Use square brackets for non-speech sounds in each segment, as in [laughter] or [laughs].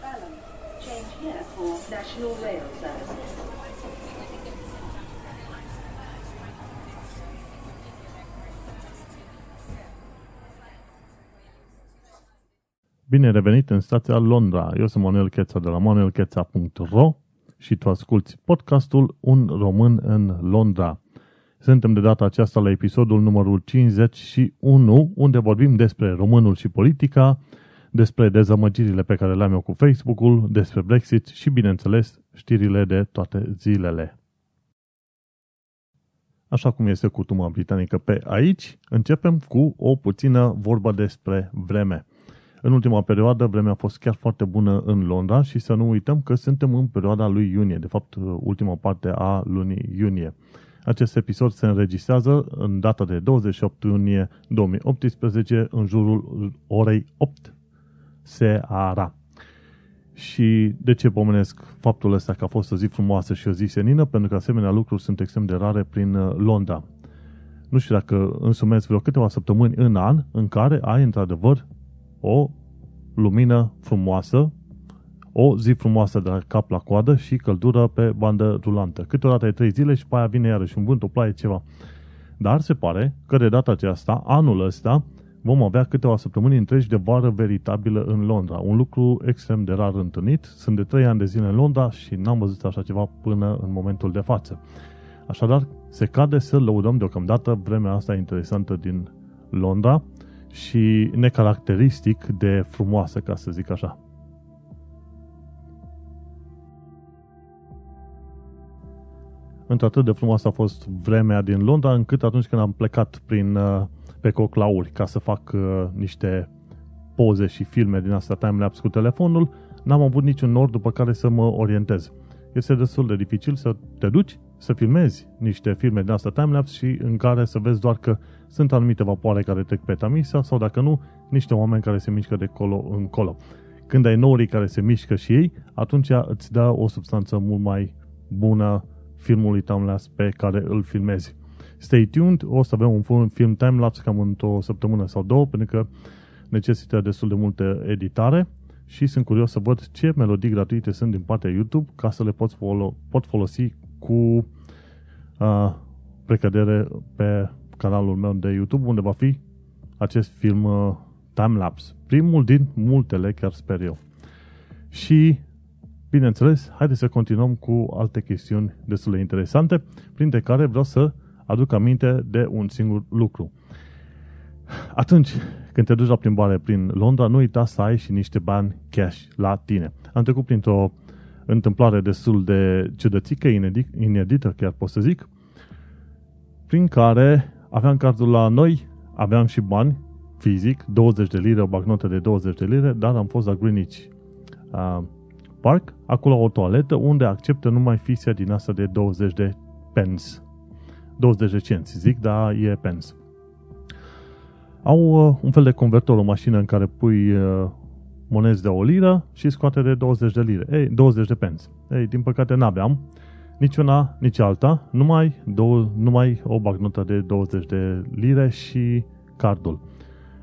balance. Change here for National Rail Service. Bine revenit în stația Londra. Eu sunt Manuel Cheța de la manuelcheța.ro și tu asculti podcastul Un român în Londra. Suntem de data aceasta la episodul numărul 51, unde vorbim despre românul și politica, despre dezamăgirile pe care le-am eu cu Facebook-ul, despre Brexit și, bineînțeles, știrile de toate zilele. Așa cum este cutuma britanică pe aici, începem cu o puțină vorbă despre vreme. În ultima perioadă, vremea a fost chiar foarte bună în Londra și să nu uităm că suntem în perioada lui iunie, de fapt ultima parte a lunii iunie. Acest episod se înregistrează în data de 28 iunie 2018 în jurul orei 8 seara. Și de ce pomenesc faptul ăsta că a fost o zi frumoasă și o zi senină? Pentru că asemenea lucruri sunt extrem de rare prin uh, Londra. Nu știu dacă însumezi vreo câteva săptămâni în an în care ai într-adevăr o lumină frumoasă, o zi frumoasă de la cap la coadă și căldură pe bandă rulantă. Câteodată e trei zile și pe aia vine iarăși un vânt, o ploaie, ceva. Dar se pare că de data aceasta, anul ăsta, vom avea câteva săptămâni întregi de vară veritabilă în Londra. Un lucru extrem de rar întâlnit. Sunt de trei ani de zile în Londra și n-am văzut așa ceva până în momentul de față. Așadar, se cade să lăudăm deocamdată vremea asta interesantă din Londra și necaracteristic de frumoasă, ca să zic așa. Într-atât de frumoasă a fost vremea din Londra, încât atunci când am plecat prin, uh, pe coclauri ca să fac uh, niște poze și filme din asta timelapse cu telefonul, n-am avut niciun nord după care să mă orientez. Este destul de dificil să te duci, să filmezi niște filme din asta timelapse și în care să vezi doar că sunt anumite vapoare care trec pe Tamisa sau dacă nu, niște oameni care se mișcă de colo în colo. Când ai norii care se mișcă și ei, atunci îți dă o substanță mult mai bună filmului timelapse pe care îl filmezi. Stay tuned, o să avem un film timelapse cam într-o săptămână sau două, pentru că necesită destul de multă editare și sunt curios să văd ce melodii gratuite sunt din partea YouTube ca să le pot, folo- pot folosi cu uh, precădere pe canalul meu de YouTube, unde va fi acest film uh, timelapse. Primul din multele, chiar sper eu. Și, bineînțeles, haideți să continuăm cu alte chestiuni destul de interesante, printre care vreau să aduc aminte de un singur lucru. Atunci când te duci la plimbare prin Londra, nu uita să ai și niște bani cash la tine. Am trecut printr-o întâmplare destul de ciudățică, inedită, chiar pot să zic, prin care aveam cardul la noi, aveam și bani, fizic, 20 de lire, o bagnotă de 20 de lire, dar am fost la Greenwich uh, Park, acolo o toaletă unde acceptă numai fisia din asta de 20 de pence. 20 de cenți, zic, dar e pence. Au uh, un fel de convertor, o mașină în care pui uh, monezi de o liră și scoate de 20 de lire. Ei, 20 de pence. Ei, din păcate n-aveam nici una, nici alta, numai, două, numai o bagnotă de 20 de lire și cardul.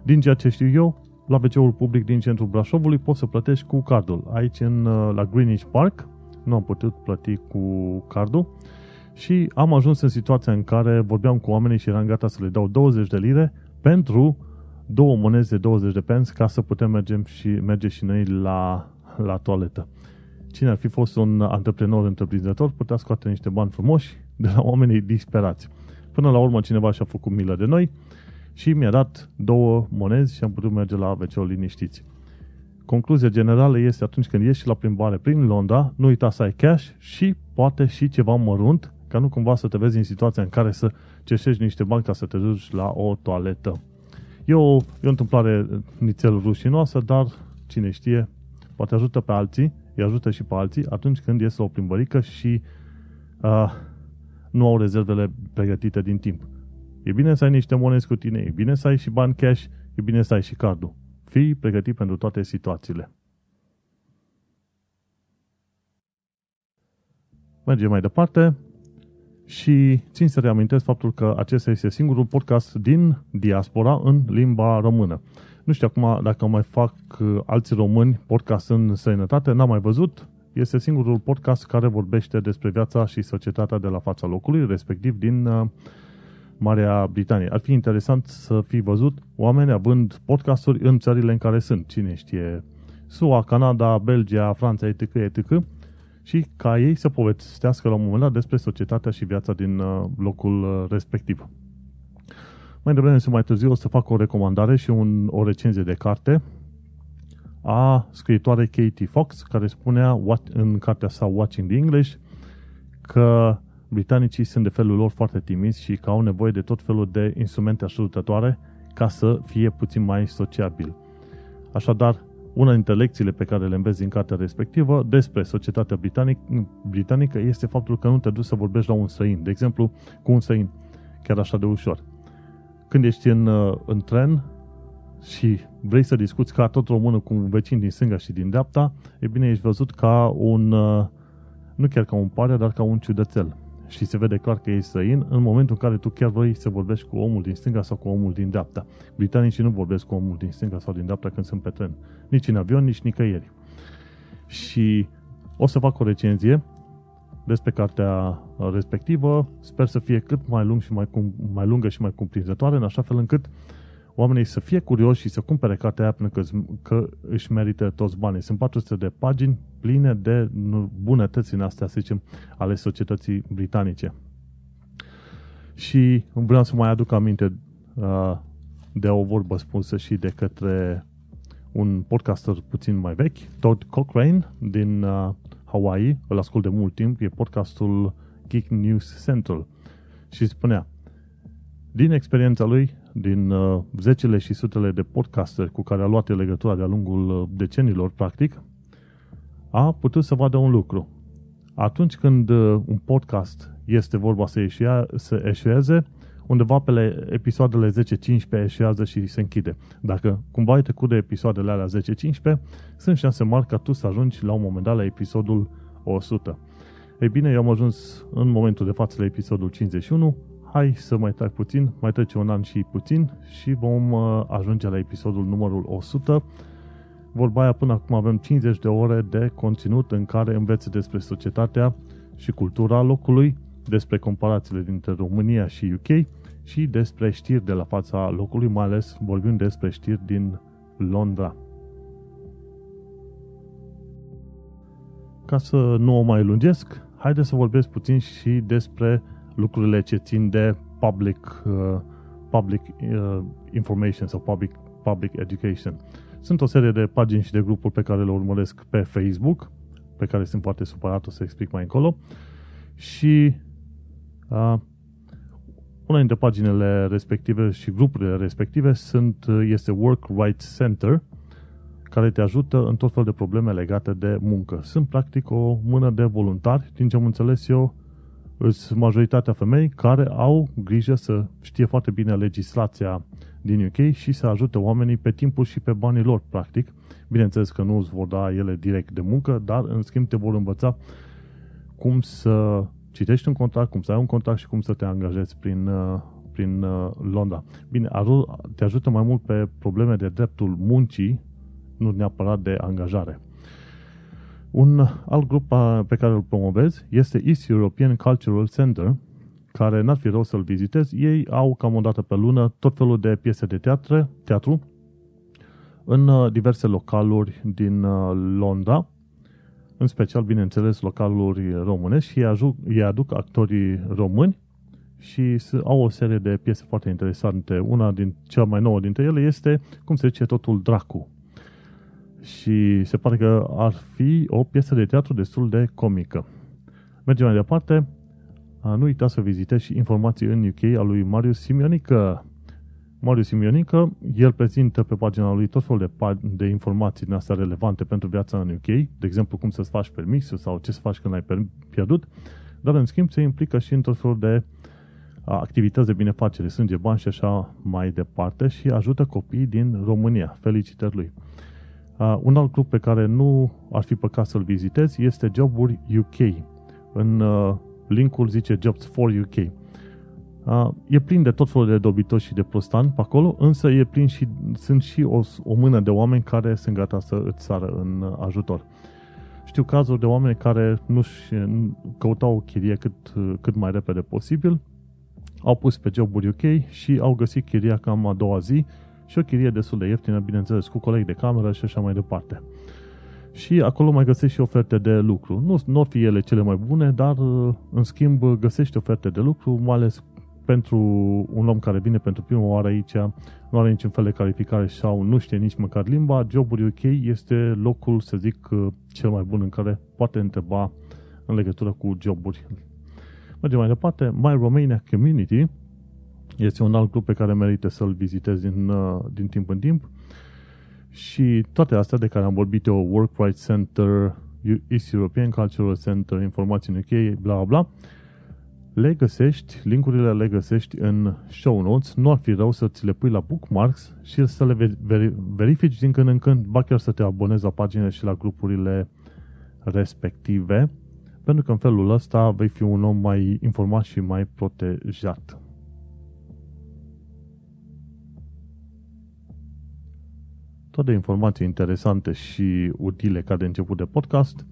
Din ceea ce știu eu, la wc public din centrul Brașovului poți să plătești cu cardul. Aici, în, uh, la Greenwich Park, nu am putut plăti cu cardul și am ajuns în situația în care vorbeam cu oamenii și eram gata să le dau 20 de lire pentru două monede de 20 de pence ca să putem merge și, merge și noi la, la toaletă. Cine ar fi fost un antreprenor întreprinzător putea scoate niște bani frumoși de la oamenii disperați. Până la urmă cineva și-a făcut milă de noi și mi-a dat două monezi și am putut merge la wc liniștiți. Concluzia generală este atunci când ieși la plimbare prin Londra, nu uita să ai cash și poate și ceva mărunt, ca nu cumva să te vezi în situația în care să ceșești niște bani ca să te duci la o toaletă. E o, e o întâmplare nițel rușinoasă, dar cine știe, poate ajută pe alții, îi ajută și pe alții atunci când ies la o plimbărică și uh, nu au rezervele pregătite din timp. E bine să ai niște monezi cu tine, e bine să ai și bani cash, e bine să ai și cardul. Fii pregătit pentru toate situațiile. Mergem mai departe și țin să reamintesc faptul că acesta este singurul podcast din diaspora în limba română. Nu știu acum dacă mai fac uh, alți români podcast în străinătate, n-am mai văzut. Este singurul podcast care vorbește despre viața și societatea de la fața locului, respectiv din uh, Marea Britanie. Ar fi interesant să fi văzut oameni având podcasturi în țările în care sunt. Cine știe, SUA, Canada, Belgia, Franța, etc., etc., și ca ei să povestească la un moment dat despre societatea și viața din uh, locul uh, respectiv. Mai devreme sau mai târziu o să fac o recomandare și un, o recenzie de carte a scriitoarei Katie Fox, care spunea în cartea sa Watching the English că britanicii sunt de felul lor foarte timizi și că au nevoie de tot felul de instrumente ajutătoare ca să fie puțin mai sociabil. Așadar, una dintre lecțiile pe care le înveți din cartea respectivă despre societatea britanic, britanică este faptul că nu te duci să vorbești la un străin. De exemplu, cu un străin, chiar așa de ușor. Când ești în, în tren și vrei să discuți ca tot românul cu un vecin din stânga și din dreapta, e bine, ești văzut ca un, nu chiar ca un pare, dar ca un ciudățel și se vede clar că e străin în momentul în care tu chiar vrei să vorbești cu omul din stânga sau cu omul din dreapta. Britanicii nu vorbesc cu omul din stânga sau din dreapta când sunt pe tren. Nici în avion, nici nicăieri. Și o să fac o recenzie despre cartea respectivă. Sper să fie cât mai lung și mai, cum, mai lungă și mai cuprinzătoare, în așa fel încât oamenii să fie curioși și să cumpere cartea aia pentru că, că își merită toți banii. Sunt 400 de pagini pline de bunătăți în astea, să zicem, ale societății britanice. Și vreau să mai aduc aminte uh, de o vorbă spusă și de către un podcaster puțin mai vechi, Todd Cochrane din uh, Hawaii, îl ascult de mult timp, e podcastul Geek News Central. Și spunea, din experiența lui, din uh, zecile și sutele de podcasteri cu care a luat legătura de-a lungul uh, decenilor, practic, a putut să vadă un lucru. Atunci când uh, un podcast este vorba să, ieșia, să eșueze, undeva pe episoadele 10-15 eșuează și se închide. Dacă cumva ai trecut de episoadele alea 10-15, sunt șanse mari ca tu să ajungi la un moment dat la episodul 100. Ei bine, eu am ajuns în momentul de față la episodul 51, hai să mai trag puțin, mai trece un an și puțin și vom uh, ajunge la episodul numărul 100. Vorba aia, până acum avem 50 de ore de conținut în care înveți despre societatea și cultura locului, despre comparațiile dintre România și UK și despre știri de la fața locului, mai ales vorbim despre știri din Londra. Ca să nu o mai lungesc, haideți să vorbesc puțin și despre lucrurile ce țin de public, uh, public uh, information sau public, public education. Sunt o serie de pagini și de grupuri pe care le urmăresc pe Facebook, pe care sunt foarte supărat, o să explic mai încolo. Și uh, una dintre paginile respective și grupurile respective sunt, uh, este Work Rights Center, care te ajută în tot fel de probleme legate de muncă. Sunt practic o mână de voluntari, din ce am înțeles eu, sunt majoritatea femei care au grijă să știe foarte bine legislația din UK și să ajute oamenii pe timpul și pe banii lor, practic. Bineînțeles că nu îți vor da ele direct de muncă, dar în schimb te vor învăța cum să citești un contract, cum să ai un contract și cum să te angajezi prin, uh, prin uh, Londra. Bine, te ajută mai mult pe probleme de dreptul muncii, nu neapărat de angajare. Un alt grup pe care îl promovez este East European Cultural Center, care n-ar fi rău să-l vizitezi. Ei au cam o dată pe lună tot felul de piese de teatru, teatru în uh, diverse localuri din uh, Londra, în special, bineînțeles, localuri românești și ei, ajuc, ei aduc actorii români și au o serie de piese foarte interesante. Una din cea mai nouă dintre ele este, cum se zice, Totul Dracu și se pare că ar fi o piesă de teatru destul de comică. Mergem mai departe. Nu uita să vizitezi și informații în UK a lui Marius Simionică. Marius Simionică, el prezintă pe pagina lui tot felul de, de informații din astea relevante pentru viața în UK, de exemplu cum să-ți faci permisul sau ce să faci când ai pierdut, dar în schimb se implică și în tot felul de activități de binefacere, sânge, bani și așa mai departe și ajută copiii din România. Felicitări lui! Uh, un alt grup pe care nu ar fi păcat să-l vizitezi este Joburi UK. În uh, linkul zice Jobs for UK. Uh, e plin de tot felul de dobitoși și de prostani pe acolo, însă e plin și, sunt și o, o mână de oameni care sunt gata să îți sară în ajutor. Știu cazuri de oameni care nu căutau o chirie cât, cât mai repede posibil, au pus pe Joburi UK și au găsit chiria cam a doua zi și o chirie destul de ieftină, bineînțeles, cu colegi de cameră și așa mai departe. Și acolo mai găsești și oferte de lucru. Nu, nu ar fi ele cele mai bune, dar în schimb găsești oferte de lucru, mai ales pentru un om care vine pentru prima oară aici, nu are niciun fel de calificare sau nu știe nici măcar limba, Joburi UK este locul, să zic, cel mai bun în care poate întreba în legătură cu joburi. Mergem mai departe. My Romania Community este un alt grup pe care merită să-l vizitezi din, uh, din timp în timp. Și toate astea de care am vorbit eu, Work Rights Center, East European Cultural Center, informații în UK, bla bla bla, le găsești, linkurile le găsești în show notes, nu ar fi rău să ți le pui la bookmarks și să le verifici din când în când, ba chiar să te abonezi la paginile și la grupurile respective, pentru că în felul ăsta vei fi un om mai informat și mai protejat. Toate informații interesante și utile ca de început de podcast –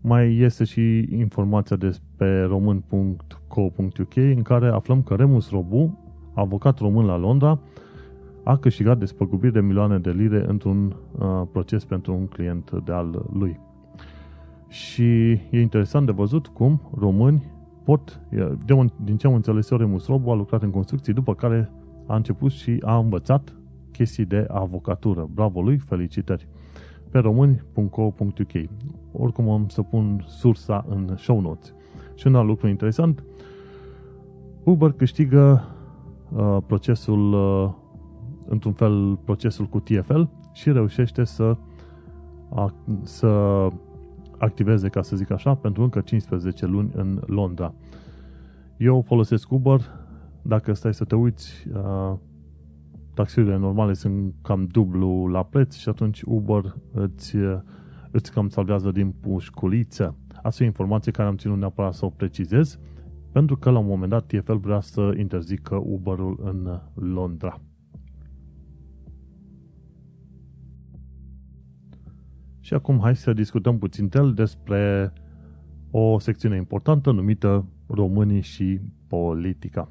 mai este și informația despre român.co.uk în care aflăm că Remus Robu, avocat român la Londra, a câștigat despăgubiri de milioane de lire într-un uh, proces pentru un client de al lui. Și e interesant de văzut cum români pot, de, din ce am înțeles eu, Remus Robu a lucrat în construcții, după care a început și a învățat chestii de avocatură. Bravo lui, felicitări! pe români.co.uk. Oricum am să pun sursa în show notes. Și un alt lucru interesant, Uber câștigă uh, procesul, uh, într-un fel, procesul cu TFL și reușește să, a, să activeze, ca să zic așa, pentru încă 15 luni în Londra. Eu folosesc Uber, dacă stai să te uiți, uh, taxiurile normale sunt cam dublu la preț și atunci Uber îți, îți cam salvează din pușculiță. Asta e informație care am ținut neapărat să o precizez, pentru că la un moment dat TFL vrea să interzică Uber-ul în Londra. Și acum hai să discutăm puțin tel despre o secțiune importantă numită Românii și politica.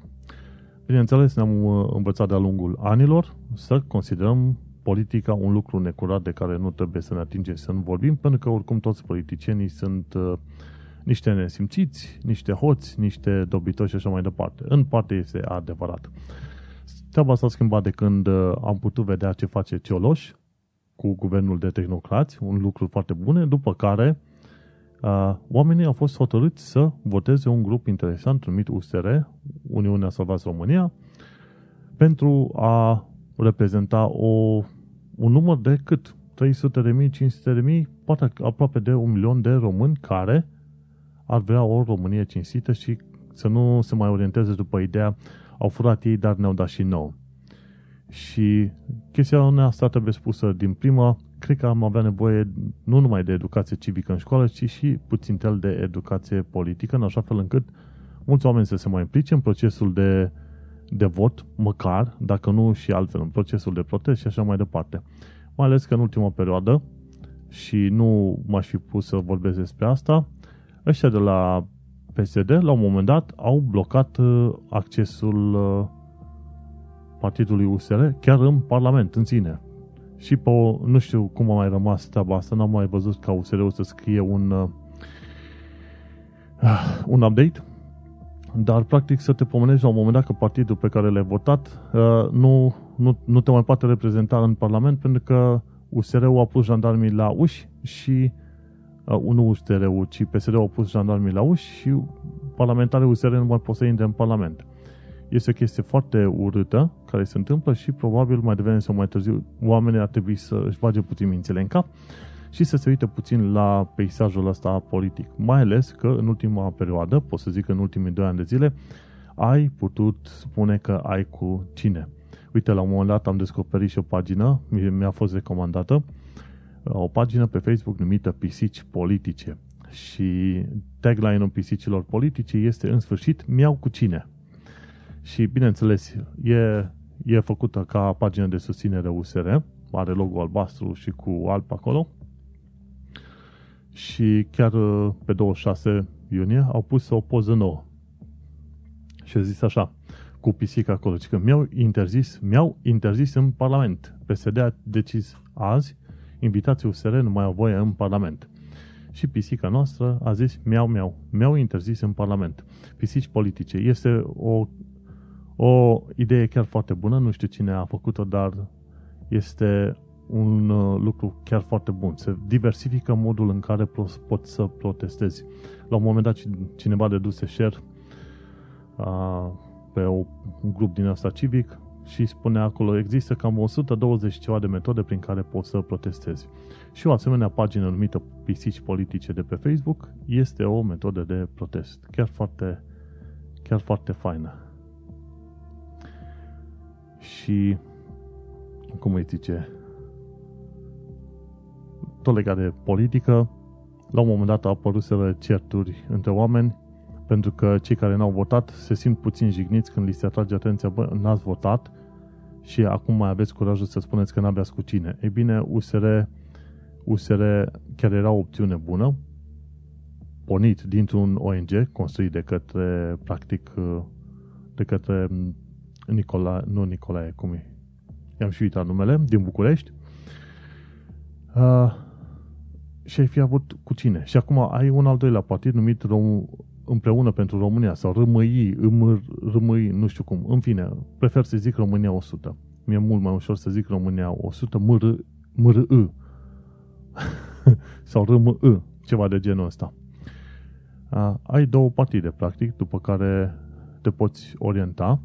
Bineînțeles, ne-am uh, învățat de-a lungul anilor să considerăm politica un lucru necurat de care nu trebuie să ne atingem să nu vorbim, pentru că oricum toți politicienii sunt uh, niște nesimțiți, niște hoți, niște dobitoși și așa mai departe. În parte este adevărat. Treaba s-a schimbat de când uh, am putut vedea ce face Cioloș cu guvernul de tehnocrați, un lucru foarte bun, după care uh, oamenii au fost hotărâți să voteze un grup interesant numit USR, Uniunea Salvați România, pentru a reprezenta o, un număr de cât? 300 de mii, 500 de mii, poate aproape de un milion de români care ar vrea o Românie cinstită și să nu se mai orienteze după ideea au furat ei, dar ne-au dat și nou. Și chestia asta trebuie spusă din prima, cred că am avea nevoie nu numai de educație civică în școală, ci și puțin tel de educație politică, în așa fel încât mulți oameni să se mai implice în procesul de, de vot, măcar, dacă nu și altfel, în procesul de protest și așa mai departe. Mai ales că în ultima perioadă, și nu m-aș fi pus să vorbesc despre asta, ăștia de la PSD, la un moment dat, au blocat uh, accesul uh, partidului USR chiar în Parlament, în sine. Și pe o, nu știu cum a mai rămas treaba asta, n-am mai văzut ca USR-ul să scrie un, uh, un update, dar practic să te pomenești la un moment dat că partidul pe care l-ai votat uh, nu, nu, nu te mai poate reprezenta în Parlament pentru că USR-ul a pus jandarmii la uși și uh, nu USR-ul, ci PSD-ul a pus jandarmii la uși și parlamentarii USR nu mai pot să intre în Parlament. Este o chestie foarte urâtă care se întâmplă și probabil mai devreme sau mai târziu oamenii ar trebui să își bage puțin mințele în cap și să se uite puțin la peisajul ăsta politic. Mai ales că în ultima perioadă, pot să zic în ultimii doi ani de zile, ai putut spune că ai cu cine. Uite, la un moment dat am descoperit și o pagină, mi-a fost recomandată, o pagină pe Facebook numită Pisici Politice. Și tagline-ul pisicilor politice este în sfârșit, mi-au cu cine. Și, bineînțeles, e, e făcută ca pagină de susținere USR, are logo albastru și cu alb acolo. Și chiar uh, pe 26 iunie au pus o poză nouă. Și a zis așa, cu pisica acolo, că mi-au interzis, mi-au interzis în Parlament. PSD a decis azi, invitații USR nu mai au voie în Parlament. Și pisica noastră a zis miau, miau, mi-au interzis în Parlament. Pisici politice. Este o, o idee chiar foarte bună, nu știu cine a făcut-o, dar este un uh, lucru chiar foarte bun. Se diversifică modul în care poți să protestezi. La un moment dat cineva deduse share uh, pe o, un grup din asta civic și spune acolo există cam 120 ceva de metode prin care poți să protestezi. Și o asemenea pagină numită Pisici Politice de pe Facebook este o metodă de protest. Chiar foarte, chiar foarte faină. Și cum îi zice, tot legat de politică, la un moment dat au apărut certuri între oameni pentru că cei care n-au votat se simt puțin jigniți când li se atrage atenția, bă, n-ați votat și acum mai aveți curajul să spuneți că n-aveați cu cine. Ei bine, USR, USR chiar era o opțiune bună, pornit dintr-un ONG construit de către, practic, de către Nicola, nu Nicolae, cum e? I-am și uitat numele, din București. Uh, și ai fi avut cu cine? Și acum ai un al doilea partid numit Rom- Împreună pentru România sau RMI, RMI, nu știu cum. În fine, prefer să zic România 100. Mi-e mult mai ușor să zic România 100, MR, MRI sau RMI, ceva de genul ăsta. Uh, ai două partide, practic, după care te poți orienta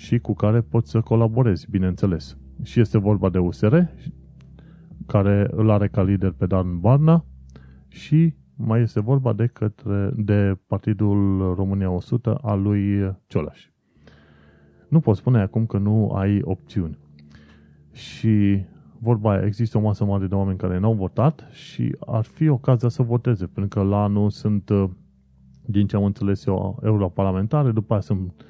și cu care poți să colaborezi, bineînțeles. Și este vorba de USR, care îl are ca lider pe Dan Barna și mai este vorba de, către, de Partidul România 100 al lui Ciolaș. Nu poți spune acum că nu ai opțiuni. Și vorba aia, există o masă mare de oameni care n-au votat și ar fi ocazia să voteze, pentru că la anul sunt, din ce am înțeles eu, europarlamentare, după aia sunt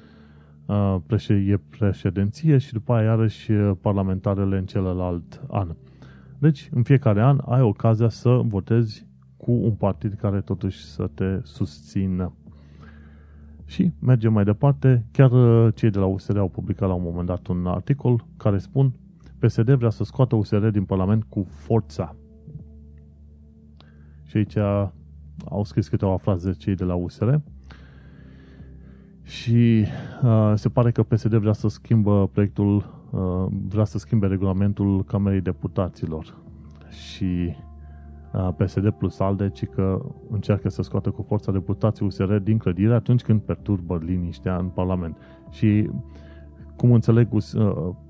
e președinție și după aia iarăși parlamentarele în celălalt an. Deci, în fiecare an ai ocazia să votezi cu un partid care totuși să te susțină. Și mergem mai departe, chiar cei de la USR au publicat la un moment dat un articol care spun PSD vrea să scoată USR din Parlament cu forța. Și aici au scris câteva fraze cei de la USR și uh, se pare că PSD vrea să schimbă proiectul, uh, vrea să schimbe regulamentul Camerei Deputaților. Și uh, PSD plus ALDE, ci că încearcă să scoată cu forța deputații USR din clădire atunci când perturbă liniștea în Parlament. Și cum înțeleg uh,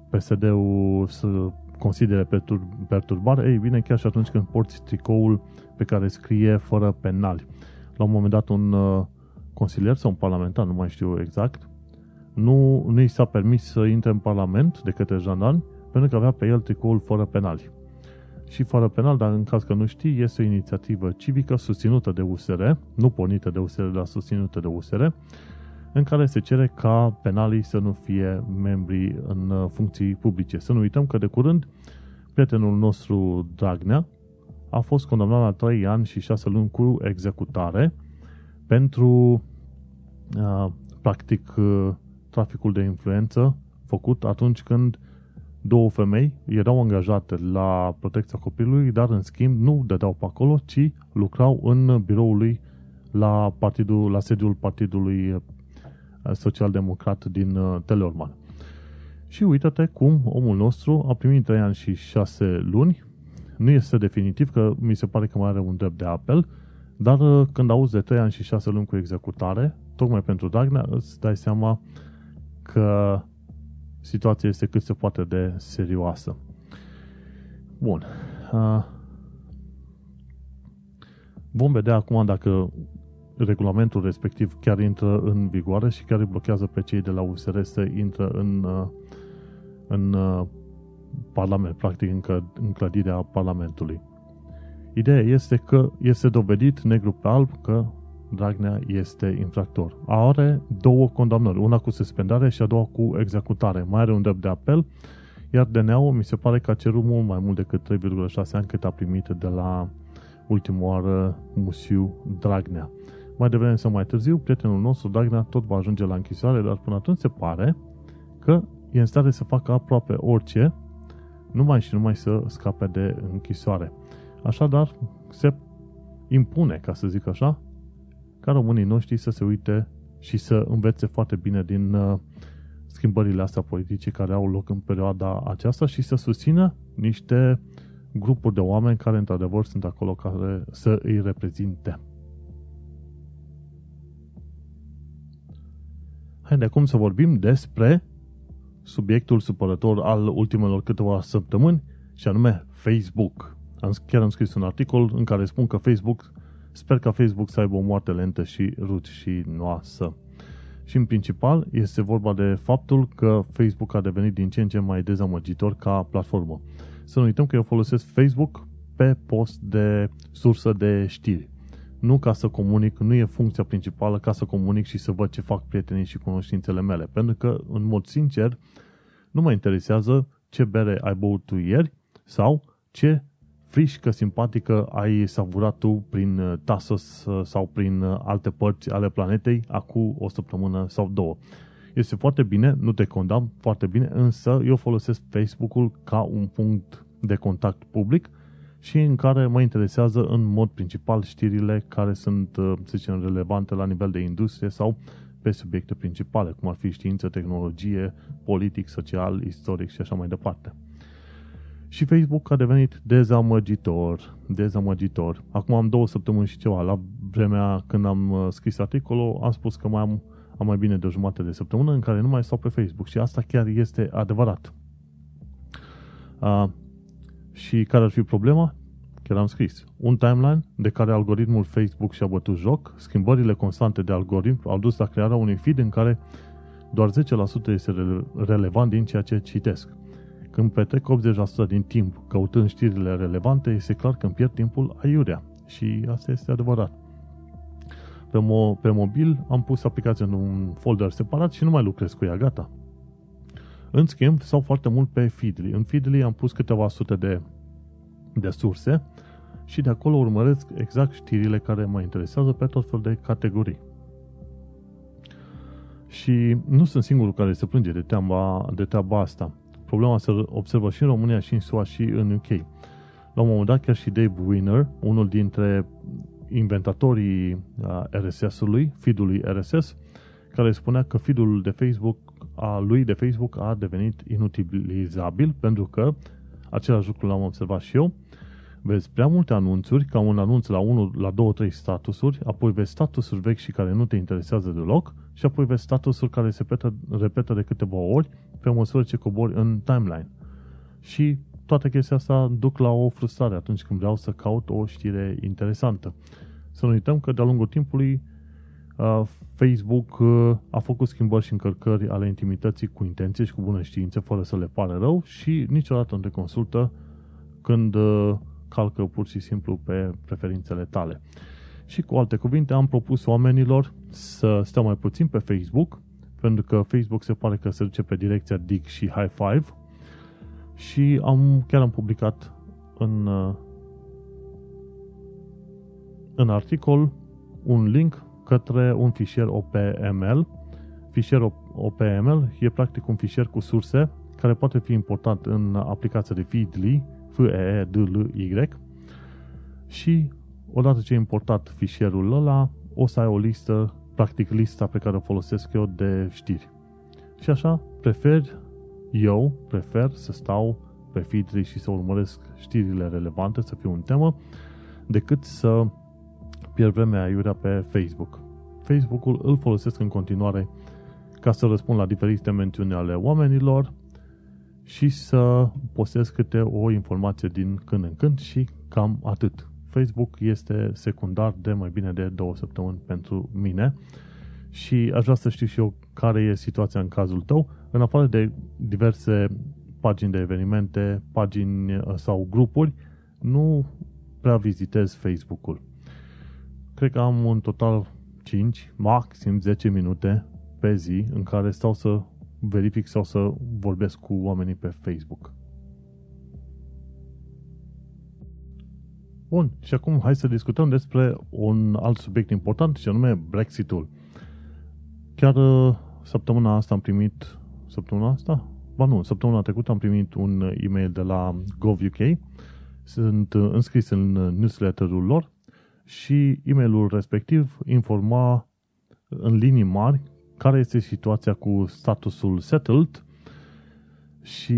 PSD-ul să considere pertur- perturbare, ei bine, chiar și atunci când porți tricoul pe care scrie fără penali. La un moment dat un uh, consilier sau un parlamentar, nu mai știu exact, nu, nu i s-a permis să intre în parlament de către jandarmi pentru că avea pe el tricoul fără penali. Și fără penal, dar în caz că nu știi, este o inițiativă civică susținută de USR, nu pornită de USR, dar susținută de USR, în care se cere ca penalii să nu fie membri în uh, funcții publice. Să nu uităm că de curând prietenul nostru Dragnea a fost condamnat la 3 ani și 6 luni cu executare pentru practic traficul de influență făcut atunci când două femei erau angajate la protecția copilului, dar în schimb nu dădeau pe acolo, ci lucrau în biroul lui la, partidul, la sediul Partidului Social-Democrat din Teleorman. Și uite-te cum omul nostru a primit 3 ani și 6 luni. Nu este definitiv, că mi se pare că mai are un drept de apel, dar uh, când auzi de 3 ani și 6 luni cu executare, tocmai pentru Dagnea, îți dai seama că situația este cât se poate de serioasă. Bun. Uh, vom vedea acum dacă regulamentul respectiv chiar intră în vigoare și chiar îi blochează pe cei de la USR să intră în, uh, în Parlament, practic în, în clădirea Parlamentului. Ideea este că este dovedit negru pe alb că Dragnea este infractor. Are două condamnări, una cu suspendare și a doua cu executare. Mai are un drept de apel, iar DNA-ul mi se pare că a cerut mult mai mult decât 3,6 ani cât a primit de la ultima oară Musiu Dragnea. Mai devreme sau mai târziu, prietenul nostru Dragnea tot va ajunge la închisoare, dar până atunci se pare că e în stare să facă aproape orice, numai și numai să scape de închisoare. Așadar, se impune, ca să zic așa, ca românii noștri să se uite și să învețe foarte bine din uh, schimbările astea politice care au loc în perioada aceasta și să susțină niște grupuri de oameni care într-adevăr sunt acolo care să îi reprezinte. Haide acum să vorbim despre subiectul supărător al ultimelor câteva săptămâni și anume Facebook. Am, chiar am scris un articol în care spun că Facebook, sper ca Facebook să aibă o moarte lentă și rușinoasă. Și în principal este vorba de faptul că Facebook a devenit din ce în ce mai dezamăgitor ca platformă. Să nu uităm că eu folosesc Facebook pe post de sursă de știri. Nu ca să comunic, nu e funcția principală ca să comunic și să văd ce fac prietenii și cunoștințele mele. Pentru că, în mod sincer, nu mă interesează ce bere ai băut tu ieri sau ce frișcă simpatică ai savurat tu prin uh, Tasos uh, sau prin uh, alte părți ale planetei acum o săptămână sau două. Este foarte bine, nu te condamn, foarte bine, însă eu folosesc Facebook-ul ca un punct de contact public și în care mă interesează în mod principal știrile care sunt, să zicem, relevante la nivel de industrie sau pe subiecte principale, cum ar fi știință, tehnologie, politic, social, istoric și așa mai departe. Și Facebook a devenit dezamăgitor, dezamăgitor. Acum am două săptămâni și ceva. La vremea când am uh, scris articolul, am spus că mai am, am mai bine de o jumătate de săptămână în care nu mai stau pe Facebook și asta chiar este adevărat. Uh, și care ar fi problema? Chiar am scris. Un timeline de care algoritmul Facebook și-a bătut joc, schimbările constante de algoritm au dus la crearea unui feed în care doar 10% este relevant din ceea ce citesc. Când petrec 80% din timp căutând știrile relevante, este clar că îmi pierd timpul aiurea. Și asta este adevărat. Pe, mo- pe mobil am pus aplicația în un folder separat și nu mai lucrez cu ea, gata. În schimb, sau foarte mult pe Feedly. În Feedly am pus câteva sute de, de surse și de acolo urmăresc exact știrile care mă interesează pe tot fel de categorii. Și nu sunt singurul care se plânge de teaba, de teaba asta. Problema se observă și în România, și în SUA, și în UK. La un moment dat, chiar și Dave Winner, unul dintre inventatorii uh, RSS-ului, feed-ului RSS, care spunea că feed-ul de Facebook a lui de Facebook a devenit inutilizabil pentru că același lucru l-am observat și eu. Vezi prea multe anunțuri, ca un anunț la 1, la 2, 3 statusuri, apoi vezi statusuri vechi și care nu te interesează deloc și apoi vezi statusuri care se repetă, repetă de câteva ori pe măsură ce cobori în timeline. Și toate chestia asta duc la o frustrare atunci când vreau să caut o știre interesantă. Să nu uităm că de-a lungul timpului uh, Facebook uh, a făcut schimbări și încărcări ale intimității cu intenție și cu bună știință, fără să le pare rău și niciodată nu te consultă când uh, calcă pur și simplu pe preferințele tale. Și cu alte cuvinte, am propus oamenilor să stea mai puțin pe Facebook, pentru că Facebook se pare că se duce pe direcția Dig și High Five și am, chiar am publicat în, în articol un link către un fișier OPML. Fișier OPML e practic un fișier cu surse care poate fi importat în aplicația de Feedly, f e e d l y și odată ce ai importat fișierul ăla, o să ai o listă, practic lista pe care o folosesc eu de știri. Și așa, prefer, eu prefer să stau pe Feedly și să urmăresc știrile relevante, să fiu în temă, decât să pierd vremea aiurea pe Facebook. Facebook-ul îl folosesc în continuare ca să răspund la diferite mențiuni ale oamenilor și să postez câte o informație din când în când și cam atât. Facebook este secundar de mai bine de două săptămâni pentru mine și aș vrea să știu și eu care e situația în cazul tău, în afară de diverse pagini de evenimente, pagini uh, sau grupuri, nu prea vizitez Facebook-ul. Cred că am un total 5, maxim 10 minute pe zi în care stau să verific sau să vorbesc cu oamenii pe Facebook. Bun, și acum hai să discutăm despre un alt subiect important, și anume Brexitul. Chiar uh, săptămâna asta am primit, săptămâna asta? Ba nu, săptămâna trecută am primit un e-mail de la GovUK, sunt uh, înscris în newsletterul lor și e-mailul respectiv informa în linii mari care este situația cu statusul settled și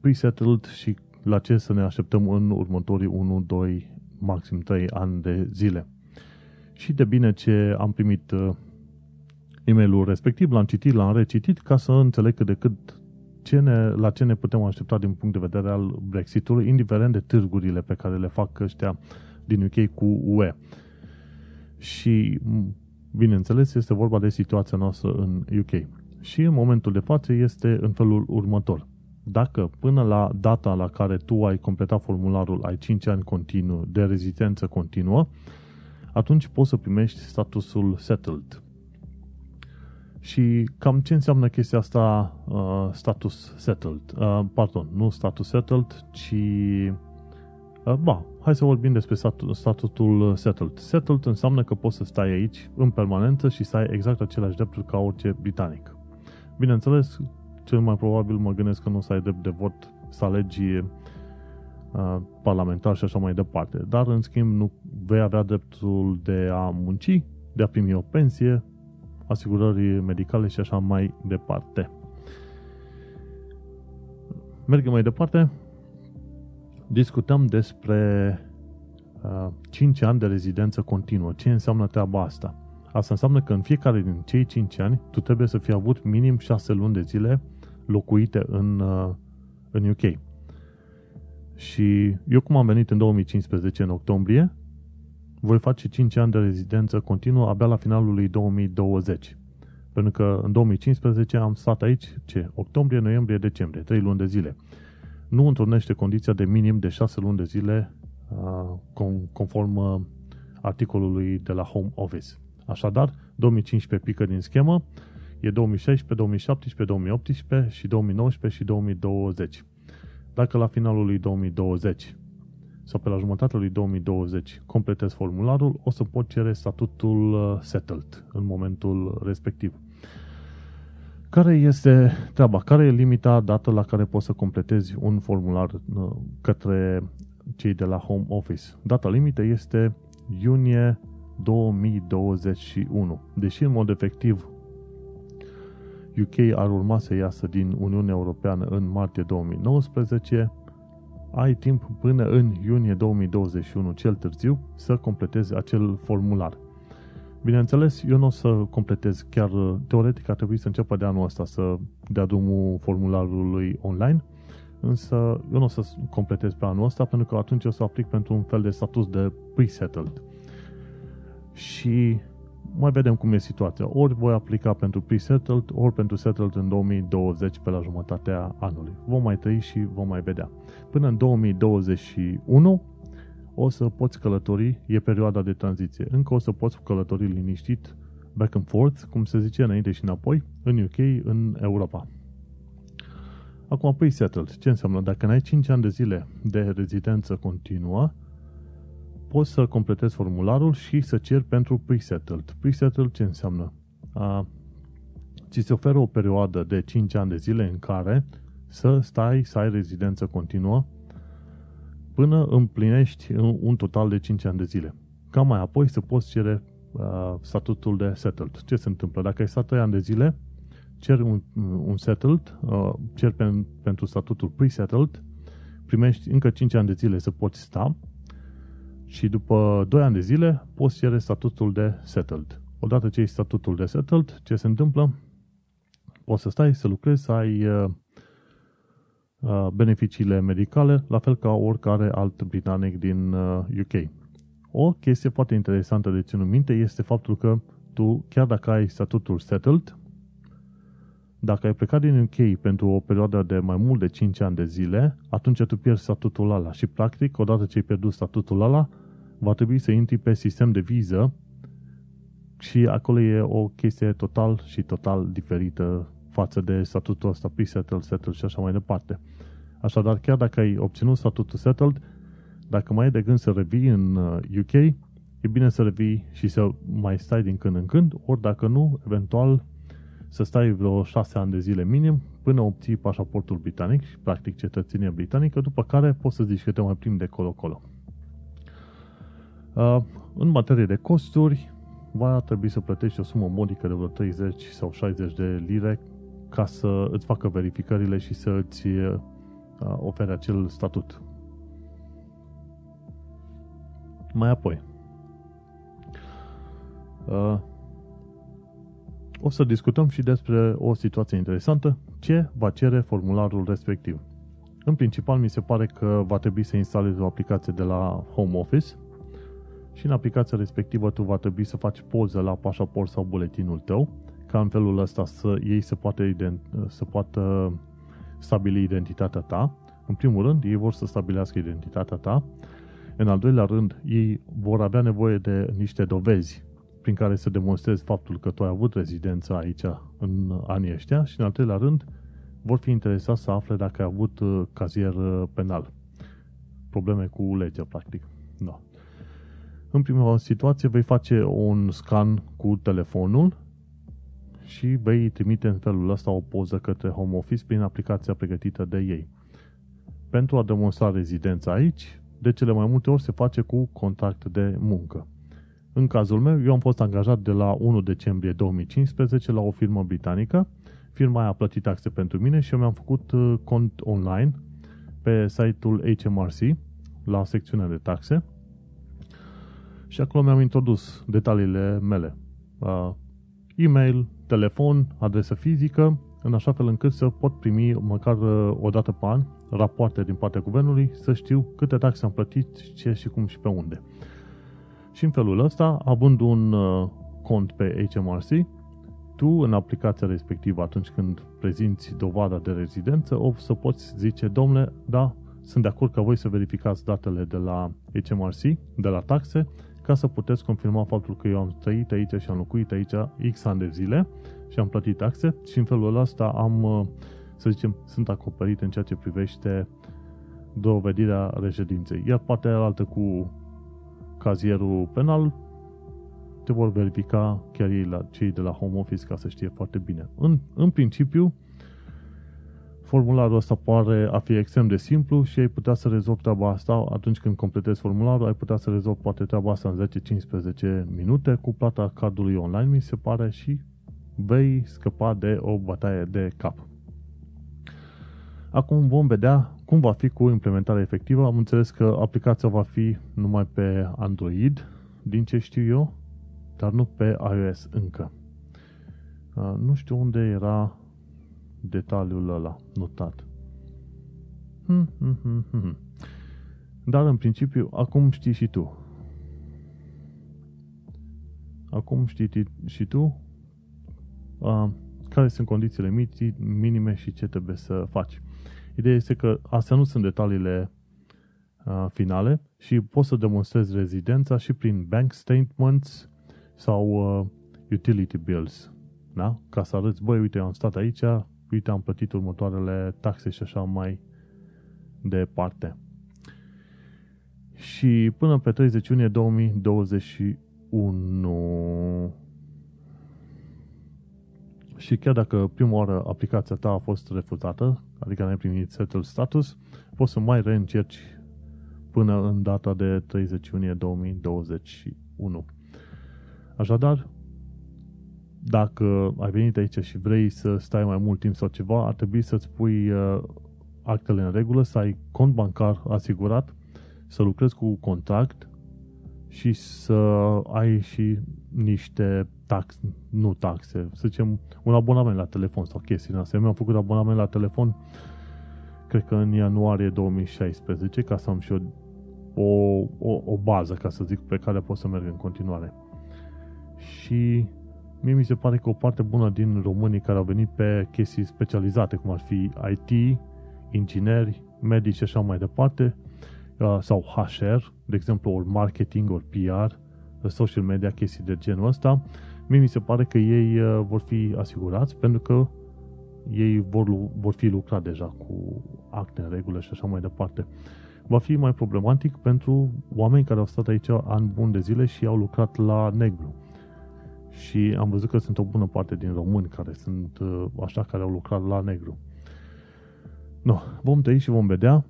pre-settled și la ce să ne așteptăm în următorii 1, 2, maxim 3 ani de zile. Și de bine ce am primit uh, e-mailul respectiv, l-am citit, l-am recitit ca să înțeleg cât de cât ce ne, la ce ne putem aștepta din punct de vedere al Brexitului, indiferent de târgurile pe care le fac ăștia din UK cu UE. Și, bineînțeles, este vorba de situația noastră în UK. Și în momentul de față este în felul următor. Dacă până la data la care tu ai completat formularul ai 5 ani continuu de rezidență continuă, atunci poți să primești statusul settled. Și cam ce înseamnă chestia asta uh, status settled? Uh, pardon, nu status settled, ci... Uh, ba, hai să vorbim despre statutul settled. Settled înseamnă că poți să stai aici în permanență și să ai exact aceleași drepturi ca orice britanic. Bineînțeles, cel mai probabil mă gândesc că nu o să ai drept de vot să alegi uh, parlamentar și așa mai departe. Dar, în schimb, nu vei avea dreptul de a munci, de a primi o pensie, asigurări medicale și așa mai departe. Mergem mai departe. Discutăm despre uh, 5 ani de rezidență continuă. Ce înseamnă treaba asta? Asta înseamnă că în fiecare din cei 5 ani tu trebuie să fii avut minim 6 luni de zile locuite în, uh, în UK. Și eu cum am venit în 2015, în octombrie, voi face 5 ani de rezidență continuă abia la finalul lui 2020. Pentru că în 2015 am stat aici, ce? Octombrie, noiembrie, decembrie, 3 luni de zile. Nu întrunește condiția de minim de 6 luni de zile uh, conform uh, articolului de la Home Office. Așadar, 2015 pică din schemă, e 2016, 2017, 2018 și 2019 și 2020. Dacă la finalul lui 2020 sau pe la jumătatea lui 2020 completez formularul, o să pot cere statutul uh, settled în momentul respectiv. Care este treaba? Care e limita dată la care poți să completezi un formular uh, către cei de la Home Office? Data limită este iunie 2021. Deși în mod efectiv UK ar urma să iasă din Uniunea Europeană în martie 2019, ai timp până în iunie 2021 cel târziu să completezi acel formular. Bineînțeles, eu nu o să completez chiar, teoretic ar trebui să înceapă de anul ăsta să dea drumul formularului online, însă eu nu o să completez pe anul ăsta pentru că atunci o să aplic pentru un fel de status de pre-settled. Și mai vedem cum e situația. Ori voi aplica pentru pre-settled, ori pentru settled în 2020 pe la jumătatea anului. Vom mai trăi și vom mai vedea. Până în 2021 o să poți călători, e perioada de tranziție. Încă o să poți călători liniștit back and forth, cum se zice înainte și înapoi, în UK, în Europa. Acum, pre-settled. Ce înseamnă? Dacă n-ai 5 ani de zile de rezidență continuă, poți să completezi formularul și să ceri pentru pre-settled. Pre-settled ce înseamnă? A, ți se oferă o perioadă de 5 ani de zile în care să stai, să ai rezidență continuă până împlinești un total de 5 ani de zile. Ca mai apoi să poți cere uh, statutul de settled. Ce se întâmplă? Dacă ai stat 3 ani de zile, ceri un, un settled, uh, ceri pen, pentru statutul pre-settled, primești încă 5 ani de zile să poți sta și după 2 ani de zile poți cere statutul de settled. Odată ce ai statutul de settled, ce se întâmplă? Poți să stai, să lucrezi, să ai uh, uh, beneficiile medicale, la fel ca oricare alt britanic din UK. Uh, o chestie foarte interesantă de ținut minte este faptul că tu, chiar dacă ai statutul settled, dacă ai plecat din UK pentru o perioadă de mai mult de 5 ani de zile, atunci tu pierzi statutul ăla și practic, odată ce ai pierdut statutul ăla, va trebui să intri pe sistem de viză și acolo e o chestie total și total diferită față de statutul ăsta pre-settled, settled și așa mai departe. Așadar, chiar dacă ai obținut statutul settled, dacă mai ai de gând să revii în UK, uh, e bine să revii și să mai stai din când în când, ori dacă nu, eventual să stai vreo șase ani de zile minim până obții pașaportul britanic și practic cetățenie britanică, după care poți să zici că te mai plimbi de colo-colo. Uh, în materie de costuri, va trebui să plătești o sumă modică de vreo 30 sau 60 de lire ca să îți facă verificările și să îți uh, ofere acel statut. Mai apoi, uh, o să discutăm și despre o situație interesantă, ce va cere formularul respectiv. În principal, mi se pare că va trebui să instalezi o aplicație de la Home Office și în aplicația respectivă tu va trebui să faci poză la pașaport sau buletinul tău, ca în felul ăsta să ei să poată, ident- să poată stabili identitatea ta. În primul rând, ei vor să stabilească identitatea ta. În al doilea rând, ei vor avea nevoie de niște dovezi prin care să demonstrezi faptul că tu ai avut rezidența aici în anii ăștia și în al treilea rând vor fi interesați să afle dacă ai avut uh, cazier uh, penal. Probleme cu legea, practic. Da. În prima situație vei face un scan cu telefonul și vei trimite în felul ăsta o poză către Home Office prin aplicația pregătită de ei. Pentru a demonstra rezidența aici, de cele mai multe ori se face cu contract de muncă. În cazul meu, eu am fost angajat de la 1 decembrie 2015 la o firmă britanică. Firma aia a plătit taxe pentru mine și eu mi-am făcut uh, cont online pe site-ul HMRC la secțiunea de taxe și acolo mi-am introdus detaliile mele. Uh, e-mail, telefon, adresă fizică, în așa fel încât să pot primi măcar uh, o dată pe an rapoarte din partea guvernului, să știu câte taxe am plătit, ce și cum și pe unde. Și în felul ăsta, având un uh, cont pe HMRC, tu în aplicația respectivă, atunci când prezinți dovada de rezidență, o să poți zice, domnule, da, sunt de acord ca voi să verificați datele de la HMRC, de la taxe, ca să puteți confirma faptul că eu am trăit aici și am locuit aici X ani de zile și am plătit taxe și în felul ăsta am, uh, să zicem, sunt acoperit în ceea ce privește dovedirea reședinței. Iar partea altă cu cazierul penal te vor verifica chiar ei la cei de la home office ca să știe foarte bine. În, în principiu, formularul ăsta pare a fi extrem de simplu și ai putea să rezolvi treaba asta atunci când completezi formularul, ai putea să rezolvi poate treaba asta în 10-15 minute cu plata cardului online, mi se pare, și vei scăpa de o bătaie de cap. Acum vom vedea cum va fi cu implementarea efectivă. Am înțeles că aplicația va fi numai pe Android, din ce știu eu, dar nu pe iOS încă. Nu știu unde era detaliul ăla notat. Hmm, hmm, hmm, hmm. Dar în principiu, acum știi și tu. Acum știi și tu uh, care sunt condițiile minime și ce trebuie să faci. Ideea este că astea nu sunt detaliile uh, finale și poți să demonstrezi rezidența și prin bank statements sau uh, utility bills. Da? Ca să arăți, băi, uite, am stat aici, uite, am plătit următoarele taxe și așa mai departe. Și până pe 30 iunie 2021 și chiar dacă prima oară aplicația ta a fost refuzată, adică n-ai primit settled status, poți să mai reîncerci până în data de 30 iunie 2021. Așadar, dacă ai venit aici și vrei să stai mai mult timp sau ceva, ar trebui să-ți pui uh, actele în regulă, să ai cont bancar asigurat, să lucrezi cu contract și să ai și niște taxe, nu taxe, să zicem un abonament la telefon sau chestii din astea. Mi-am făcut abonament la telefon cred că în ianuarie 2016 ca să am și o, o, o, o bază, ca să zic, pe care pot să merg în continuare. Și mie mi se pare că o parte bună din românii care au venit pe chestii specializate, cum ar fi IT, ingineri, medici și așa mai departe, uh, sau HR, de exemplu, ori marketing, ori PR, social media, chestii de genul ăsta, mie mi se pare că ei uh, vor fi asigurați pentru că ei vor, vor fi lucrat deja cu acte în regulă și așa mai departe. Va fi mai problematic pentru oameni care au stat aici ani buni de zile și au lucrat la negru. Și am văzut că sunt o bună parte din români care sunt uh, așa, care au lucrat la negru. No, vom tăi și vom vedea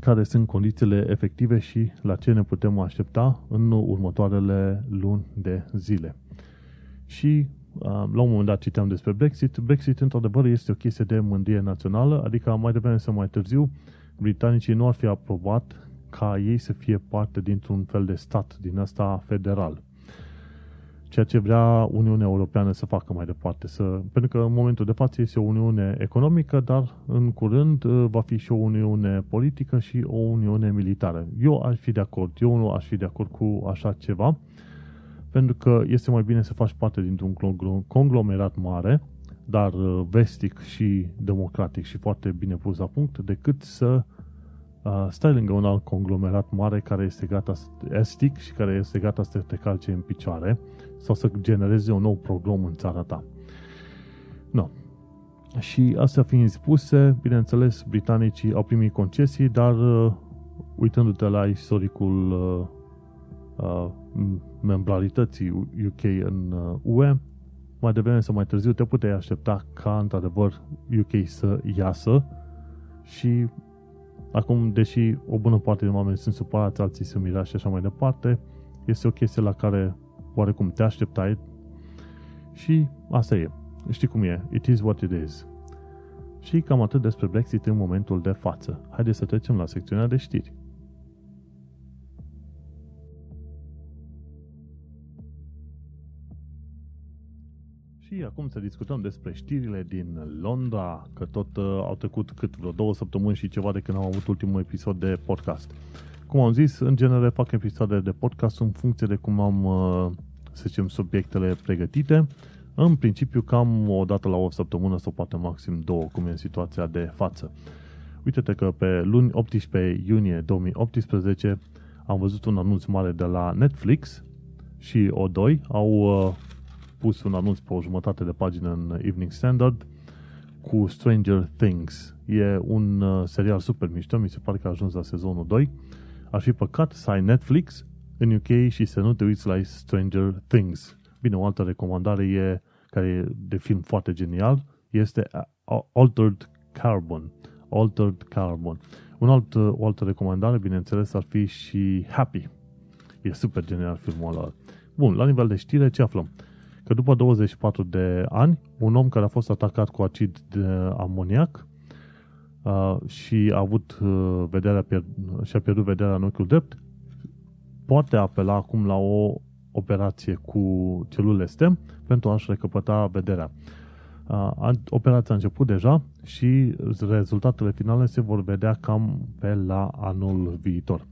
care sunt condițiile efective și la ce ne putem aștepta în următoarele luni de zile. Și la un moment dat citeam despre Brexit. Brexit, într-adevăr, este o chestie de mândrie națională, adică mai devreme sau mai târziu, britanicii nu ar fi aprobat ca ei să fie parte dintr-un fel de stat din asta federal. Ceea ce vrea Uniunea Europeană să facă mai departe. Să, pentru că în momentul de față este o Uniune economică, dar în curând uh, va fi și o Uniune politică și o Uniune militară. Eu aș fi de acord. Eu nu aș fi de acord cu așa ceva pentru că este mai bine să faci parte dintr-un conglomerat mare, dar uh, vestic și democratic și foarte bine pus la punct, decât să uh, stai lângă un alt conglomerat mare care este gata estic și care este gata să te calce în picioare sau să genereze un nou program în țara ta. No. Și astea fiind spuse, bineînțeles, britanicii au primit concesii, dar uh, uitându-te la istoricul uh, membrarității UK în UE, uh, mai devreme sau mai târziu te puteai aștepta ca într-adevăr UK să iasă și acum, deși o bună parte din oameni sunt supărați, alții sunt mirați și așa mai departe, este o chestie la care oarecum te așteptai și asta e. Știi cum e. It is what it is. Și cam atât despre Brexit în momentul de față. Haideți să trecem la secțiunea de știri. Și acum să discutăm despre știrile din Londra, că tot uh, au trecut cât vreo două săptămâni și ceva de când am avut ultimul episod de podcast. Cum am zis, în genere fac episoade de podcast în funcție de cum am, uh, să zicem, subiectele pregătite. În principiu, cam o dată la o săptămână sau poate maxim două, cum e în situația de față. Uite-te că pe luni 18 iunie 2018 am văzut un anunț mare de la Netflix și O2 au uh, pus un anunț pe o jumătate de pagină în Evening Standard cu Stranger Things. E un uh, serial super mișto, mi se pare că a ajuns la sezonul 2. Ar fi păcat să ai Netflix în UK și să nu te uiți la Stranger Things. Bine, o altă recomandare e, care e de film foarte genial, este Altered Carbon. Altered Carbon. Un alt, uh, o altă recomandare, bineînțeles, ar fi și Happy. E super genial filmul ăla. Bun, la nivel de știre, ce aflăm? Că după 24 de ani, un om care a fost atacat cu acid de amoniac uh, și a avut uh, vederea pierd- și a pierdut vederea în ochiul drept, poate apela acum la o operație cu celule STEM pentru a-și recăpăta vederea. Uh, operația a început deja și rezultatele finale se vor vedea cam pe la anul viitor.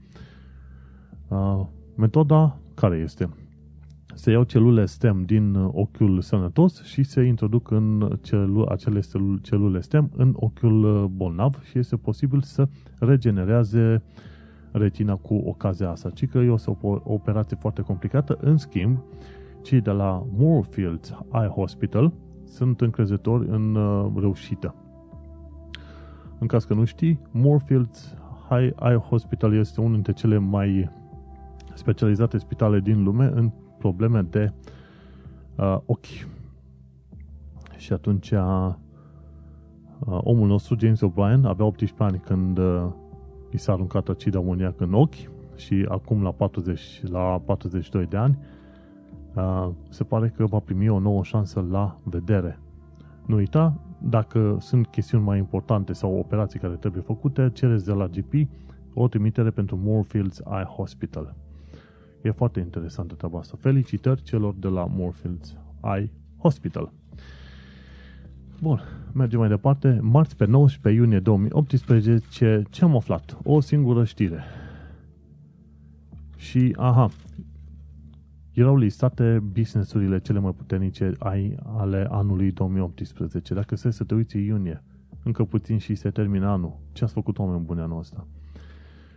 Uh, metoda care este? Se iau celule STEM din uh, ochiul sănătos și se introduc în celu- acele celule STEM în ochiul uh, bolnav și este posibil să regenereze retina cu ocazia asta. Ci că e o, o operație foarte complicată. În schimb, cei de la Moorfields Eye Hospital sunt încrezători în uh, reușită. În caz că nu știi, Moorfields Eye Hospital este unul dintre cele mai specializate spitale din lume în probleme de uh, ochi. Și atunci uh, omul nostru, James O'Brien, avea 18 ani când uh, i s-a aruncat acid amoniac în ochi și acum la 40, la 42 de ani uh, se pare că va primi o nouă șansă la vedere. Nu uita, dacă sunt chestiuni mai importante sau operații care trebuie făcute, cereți de la GP o trimitere pentru Moorfields Eye Hospital. E foarte interesantă treaba asta. Felicitări celor de la Moorfields Eye Hospital. Bun, mergem mai departe. Marți pe 19 iunie 2018, ce am aflat? O singură știre. Și, aha, erau listate businessurile cele mai puternice ai, ale anului 2018. Dacă se să te uiți iunie, încă puțin și se termină anul. Ce ați făcut oameni buni anul ăsta?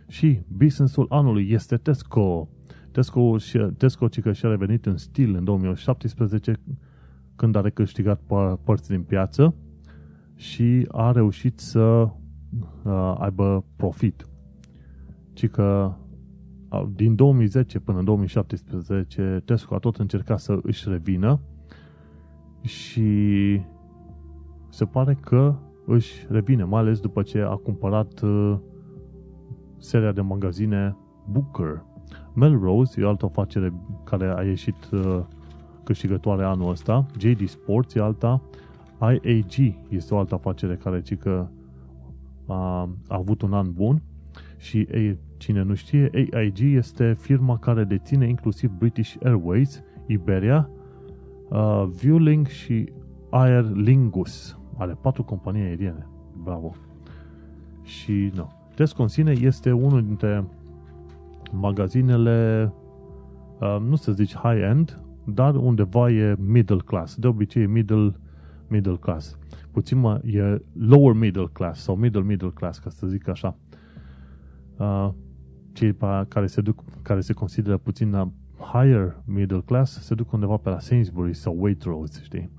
Și businessul anului este Tesco. Tesco, și, Tesco cică și-a revenit în stil în 2017 când a recâștigat părți din piață și a reușit să uh, aibă profit. Ci că uh, din 2010 până în 2017 Tesco a tot încercat să își revină și se pare că își revine, mai ales după ce a cumpărat uh, seria de magazine Booker. Melrose e o altă afacere care a ieșit uh, câștigătoare anul ăsta. JD Sports e alta. IAG este o altă afacere care cică a, a avut un an bun și ei, cine nu știe, AIG este firma care deține inclusiv British Airways, Iberia, uh, Vueling și Aer Lingus. Are patru companii aeriene. Bravo. Și nu. Tesco în sine este unul dintre magazinele, uh, nu să zici high-end, dar undeva e middle class. De obicei e middle, middle class. Puțin mă, e lower middle class sau middle middle class, ca să zic așa. Uh, cei care se duc, care se consideră puțin higher middle class, se duc undeva pe la Sainsbury sau Waitrose, știi?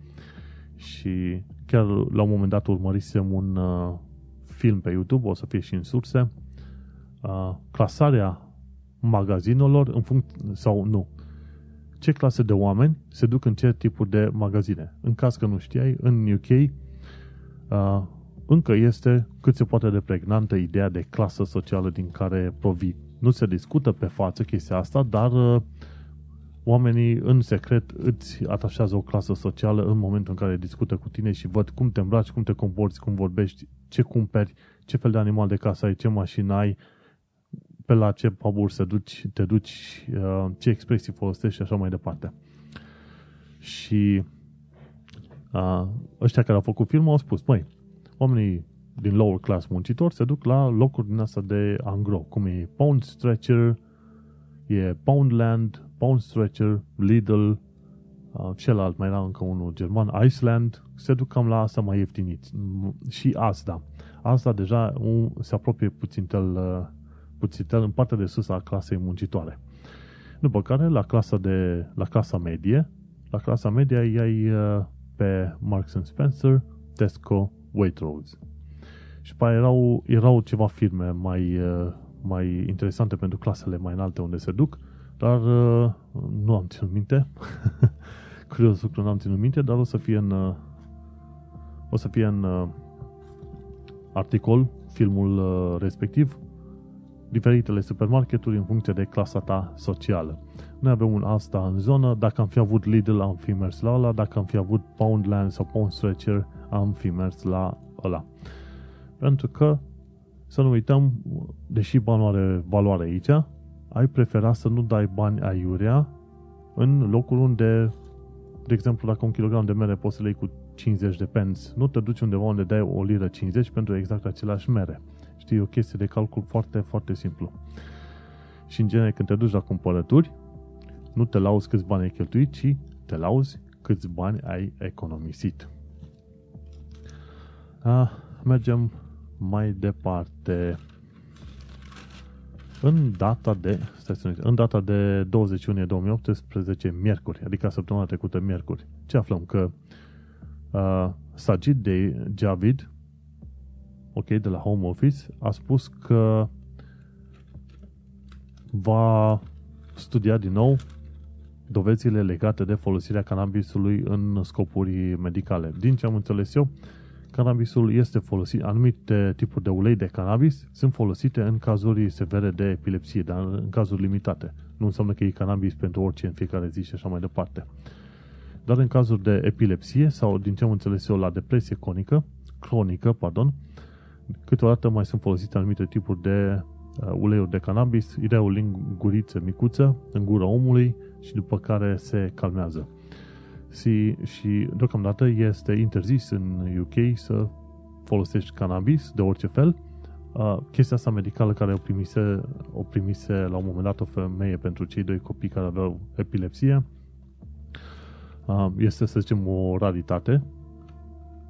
Și chiar la un moment dat urmărisem un uh, film pe YouTube, o să fie și în surse, uh, clasarea magazinelor în funcție, sau nu, ce clase de oameni se duc în ce tipuri de magazine. În caz că nu știai, în UK uh, încă este cât se poate de pregnantă ideea de clasă socială din care provii. Nu se discută pe față chestia asta, dar uh, oamenii în secret îți atașează o clasă socială în momentul în care discută cu tine și văd cum te îmbraci, cum te comporți, cum vorbești, ce cumperi, ce fel de animal de casă ai, ce mașină ai, pe la ce puburi să duci, te duci, uh, ce expresii folosești și așa mai departe. Și uh, ăștia care au făcut filmul au spus, măi, oamenii din lower class muncitori se duc la locuri din asta de angro, cum e Pound Stretcher, e Poundland, Pound Stretcher, Lidl, uh, celălalt mai era încă unul german, Iceland, se duc cam la asta mai ieftiniți. Și asta. Asta deja un, se apropie puțin tel, uh, puțin tel în partea de sus a clasei muncitoare. După care, la clasa, de, la clasa medie, la clasa media ai uh, pe Marks Spencer, Tesco, Waitrose. Și pe erau, erau ceva firme mai, uh, mai interesante pentru clasele mai înalte unde se duc, dar uh, nu am ținut minte. [laughs] Curios lucru nu am ținut minte, dar o să fie în uh, o să fie în uh, articol filmul uh, respectiv diferitele supermarketuri în funcție de clasa ta socială. Noi avem un asta în zonă, dacă am fi avut Lidl, am fi mers la ăla, dacă am fi avut Poundland sau Pound Stretcher, am fi mers la ăla. Pentru că, să nu uităm, deși banul are valoare aici, ai prefera să nu dai bani aiurea în locul unde, de exemplu, dacă un kilogram de mere poți să le iei cu 50 de pence, nu te duci undeva unde dai o liră 50 pentru exact același mere. Știi, e o chestie de calcul foarte, foarte simplu. Și în genere, când te duci la cumpărături, nu te lauzi câți bani ai cheltuit, ci te lauzi câți bani ai economisit. A, mergem mai departe. În data de, stai să în data de 20 iunie 2018, miercuri, adică săptămâna trecută miercuri, ce aflăm? Că uh, Sajid de Javid, ok, de la Home Office, a spus că va studia din nou dovezile legate de folosirea cannabisului în scopuri medicale. Din ce am înțeles eu, cannabisul este folosit, anumite tipuri de ulei de cannabis sunt folosite în cazuri severe de epilepsie, dar în cazuri limitate. Nu înseamnă că e cannabis pentru orice în fiecare zi și așa mai departe. Dar în cazuri de epilepsie sau, din ce am înțeles eu, la depresie cronică, cronică, pardon, câteodată mai sunt folosite anumite tipuri de uh, uleiuri de cannabis, ideea o linguriță micuță în gura omului și după care se calmează. Și, și deocamdată este interzis în UK să folosești cannabis de orice fel. Uh, chestia asta medicală care o primise, o primise la un moment dat o femeie pentru cei doi copii care aveau epilepsie uh, este, să zicem, o raritate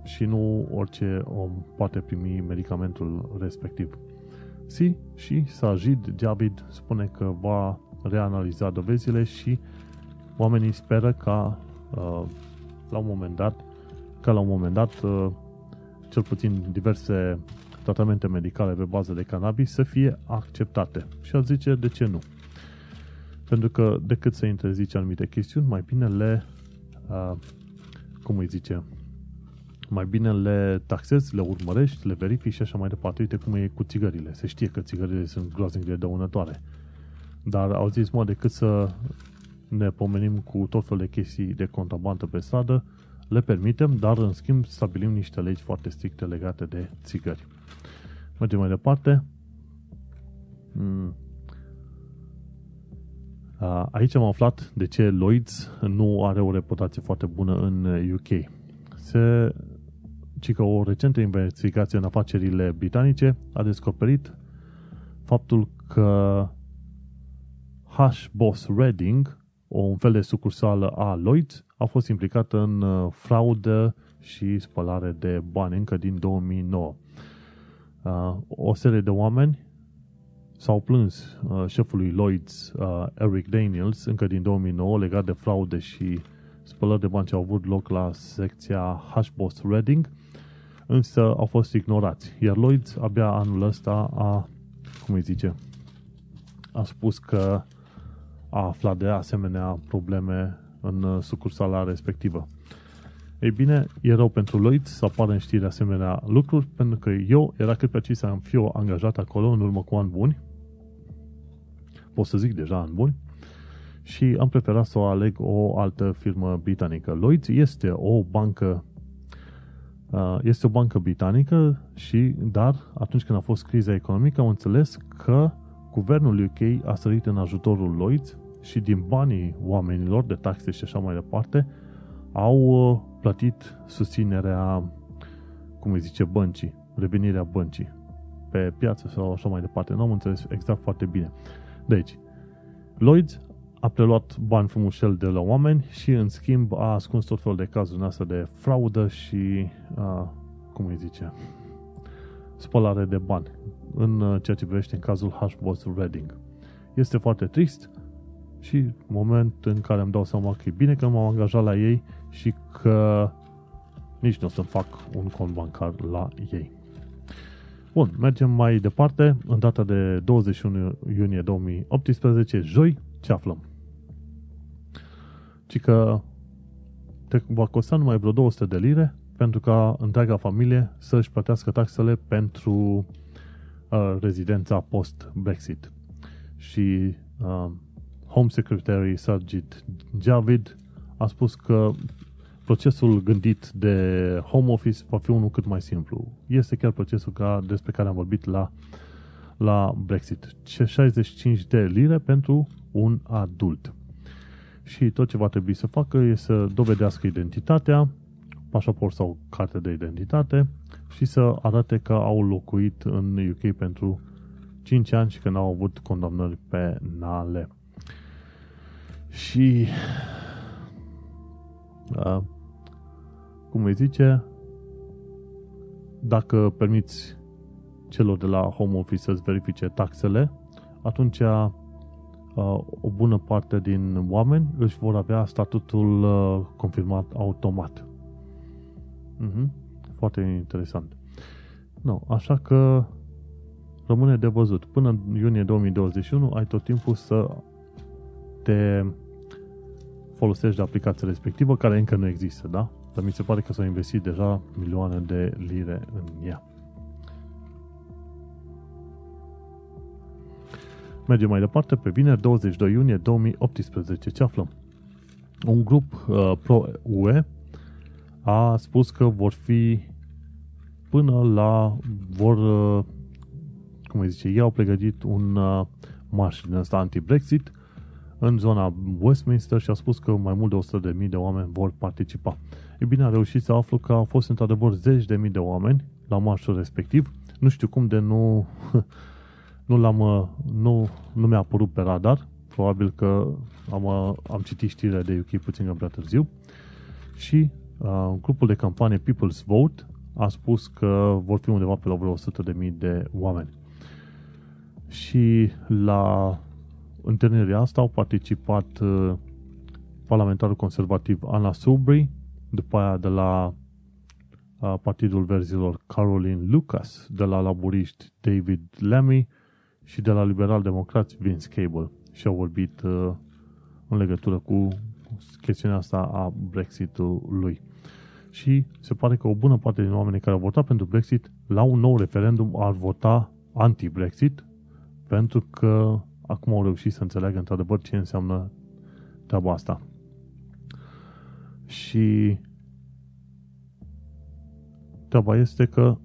și nu orice om poate primi medicamentul respectiv. Si și Sajid Jabid spune că va reanaliza dovezile și oamenii speră ca uh, la un moment dat ca la un moment dat uh, cel puțin diverse tratamente medicale pe bază de cannabis să fie acceptate. Și a zice de ce nu. Pentru că decât să interzice anumite chestiuni, mai bine le uh, cum îi zice mai bine le taxezi, le urmărești, le verifici și așa mai departe. Uite cum e cu țigările. Se știe că țigările sunt groaznic de dăunătoare. Dar au zis, mă, decât să ne pomenim cu tot felul de chestii de contrabandă pe stradă, le permitem, dar în schimb stabilim niște legi foarte stricte legate de țigări. Mergem mai departe. Hmm. Aici am aflat de ce Lloyds nu are o reputație foarte bună în UK. Se, ci că o recentă investigație în afacerile britanice a descoperit faptul că Hush Boss Reading, o un fel de sucursală a Lloyds, a fost implicată în uh, fraudă și spălare de bani încă din 2009. Uh, o serie de oameni s-au plâns uh, șefului Lloyds, Eric Daniels, încă din 2009, legat de fraude și spălări de bani ce au avut loc la secția Hushboss Reading, însă au fost ignorați. Iar Lloyds abia anul ăsta a, cum îi zice, a spus că a aflat de asemenea probleme în uh, sucursala respectivă. Ei bine, e rău pentru Lloyd să apară în știri asemenea lucruri, pentru că eu era cât pe să am fi o angajat acolo în urmă cu ani buni, pot să zic deja ani buni, și am preferat să o aleg o altă firmă britanică. Lloyd este o bancă uh, este o bancă britanică și, dar atunci când a fost criza economică, am înțeles că guvernul UK a sărit în ajutorul Lloyd și din banii oamenilor, de taxe și așa mai departe, au uh, plătit susținerea, cum îi zice, băncii, revenirea băncii pe piață sau așa mai departe. Nu am înțeles exact foarte bine. Deci, Lloyds a preluat bani frumușel de la oameni și în schimb a ascuns tot felul de cazuri astea de fraudă și, a, cum îi zice, spălare de bani în uh, ceea ce privește în cazul Hushboss Reading. Este foarte trist, și moment în care îmi dau seama că e bine că m-am angajat la ei și că nici nu o să fac un cont bancar la ei. Bun, mergem mai departe. În data de 21 iunie 2018, joi, ce aflăm? Ci că te va costa numai vreo 200 de lire pentru ca întreaga familie să-și plătească taxele pentru uh, rezidența post-Brexit. Și uh, Home Secretary Sajid Javid a spus că procesul gândit de Home Office va fi unul cât mai simplu. Este chiar procesul ca, despre care am vorbit la, la Brexit. 65 de lire pentru un adult. Și tot ce va trebui să facă este să dovedească identitatea, pașaport sau carte de identitate și să arate că au locuit în UK pentru 5 ani și că n-au avut condamnări penale. Și uh, cum îi zice, dacă permiți celor de la home office să-ți verifice taxele, atunci uh, o bună parte din oameni își vor avea statutul uh, confirmat automat. Uh-huh. Foarte interesant. No, așa că rămâne de văzut. Până în iunie 2021 ai tot timpul să te folosești de aplicația respectivă, care încă nu există, da? Dar mi se pare că s-au investit deja milioane de lire în ea. Mergem mai departe pe vineri 22 iunie 2018. Ce aflăm? Un grup uh, pro-UE a spus că vor fi până la vor uh, cum îi zice, ei au pregătit un uh, marș din ăsta anti-Brexit în zona Westminster și a spus că mai mult de 100.000 de oameni vor participa. E bine, a reușit să aflu că au fost într-adevăr zeci de mii de oameni la marșul respectiv. Nu știu cum de nu, [laughs] nu, l-am, nu, nu mi-a apărut pe radar. Probabil că am, am citit știrile de UK puțin prea târziu. Și uh, grupul de campanie People's Vote a spus că vor fi undeva pe la vreo 100 de mii de oameni. Și la întâlnirea asta au participat uh, parlamentarul conservativ Anna Soubry, după aia de la uh, Partidul Verzilor Caroline Lucas, de la laburiști David Lemmy și de la liberal-democrați Vince Cable. Și au vorbit uh, în legătură cu chestiunea asta a Brexitului. Și se pare că o bună parte din oamenii care au votat pentru Brexit la un nou referendum ar vota anti-Brexit pentru că acum au reușit să înțeleagă într-adevăr ce înseamnă treaba asta. Și treaba este că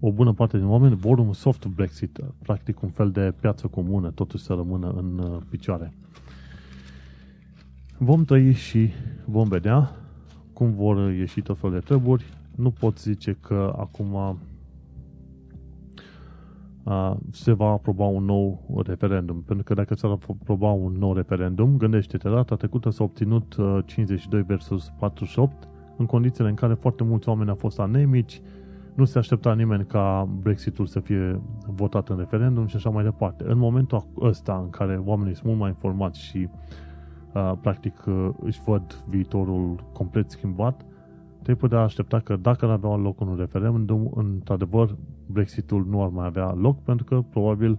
o bună parte din oameni vor un soft Brexit, practic un fel de piață comună, totuși să rămână în uh, picioare. Vom trăi și vom vedea cum vor ieși tot felul de treburi. Nu pot zice că acum se va aproba un nou referendum. Pentru că dacă s-ar aproba un nou referendum, gândește-te, data trecută s-a obținut 52 versus 48, în condițiile în care foarte mulți oameni au fost anemici, nu se aștepta nimeni ca Brexitul să fie votat în referendum și așa mai departe. În momentul ăsta în care oamenii sunt mult mai informați și uh, practic uh, își văd viitorul complet schimbat, te putea aștepta că dacă ar avea loc un referendum, într-adevăr, Brexitul nu ar mai avea loc, pentru că probabil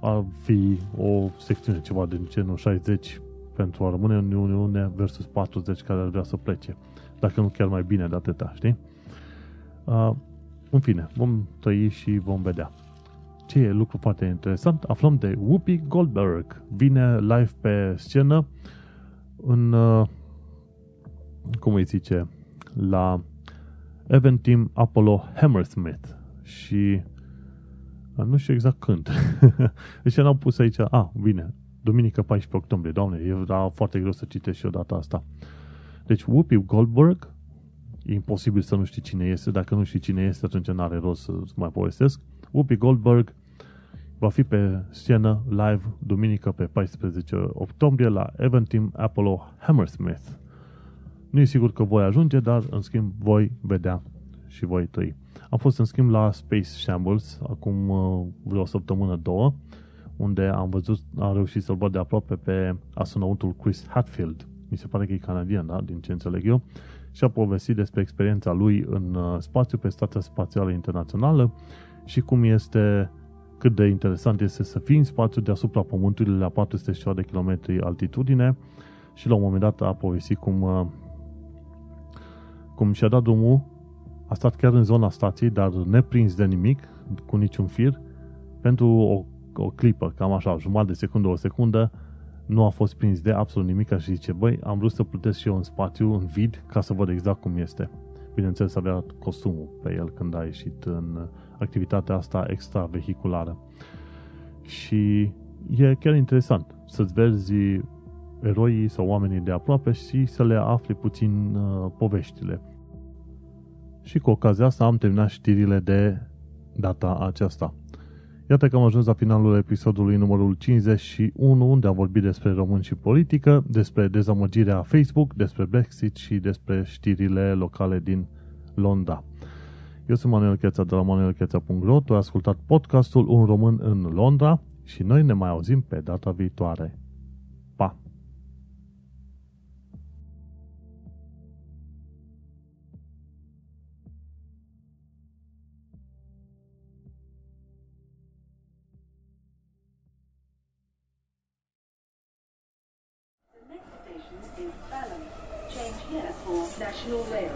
ar fi o secțiune, ceva din genul 60 pentru a rămâne în Uniune versus 40 care ar vrea să plece. Dacă nu chiar mai bine de atâta, știi? Uh, în fine, vom trăi și vom vedea. Ce e lucru foarte interesant? Aflăm de Whoopi Goldberg. Vine live pe scenă în, uh, cum îi zice, la Event Team Apollo Hammersmith și nu știu exact când. [laughs] deci n-au pus aici, a, bine, duminică 14 octombrie, doamne, era foarte greu să citesc și o data asta. Deci Whoopi Goldberg, e imposibil să nu știi cine este, dacă nu știi cine este, atunci n-are rost să mai povestesc. Whoopi Goldberg va fi pe scenă live duminică pe 14 octombrie la Event Team Apollo Hammersmith. Nu e sigur că voi ajunge, dar în schimb voi vedea și voi trăi. Am fost în schimb la Space Shambles acum uh, vreo săptămână, două, unde am văzut, am reușit să-l văd de aproape pe astronautul Chris Hadfield. Mi se pare că e canadian, da? din ce înțeleg eu. Și a povestit despre experiența lui în uh, spațiu, pe Stația Spațială Internațională și cum este cât de interesant este să fii în spațiu deasupra Pământului la 400 de kilometri altitudine și la un moment dat a povestit cum, uh, cum și-a dat drumul a stat chiar în zona stației, dar neprins de nimic, cu niciun fir, pentru o, o clipă, cam așa, jumătate de secundă, o secundă, nu a fost prins de absolut nimic și zice, băi, am vrut să plutesc și eu în spațiu, în vid, ca să văd exact cum este. Bineînțeles, avea costumul pe el când a ieșit în activitatea asta extravehiculară. Și e chiar interesant să-ți vezi eroii sau oamenii de aproape și să le afli puțin uh, poveștile. Și cu ocazia asta am terminat știrile de data aceasta. Iată că am ajuns la finalul episodului numărul 51, unde am vorbit despre români și politică, despre dezamăgirea Facebook, despre Brexit și despre știrile locale din Londra. Eu sunt Manuel Cheța de la manuelcheța.ro, tu ai ascultat podcastul Un român în Londra și noi ne mai auzim pe data viitoare. Change here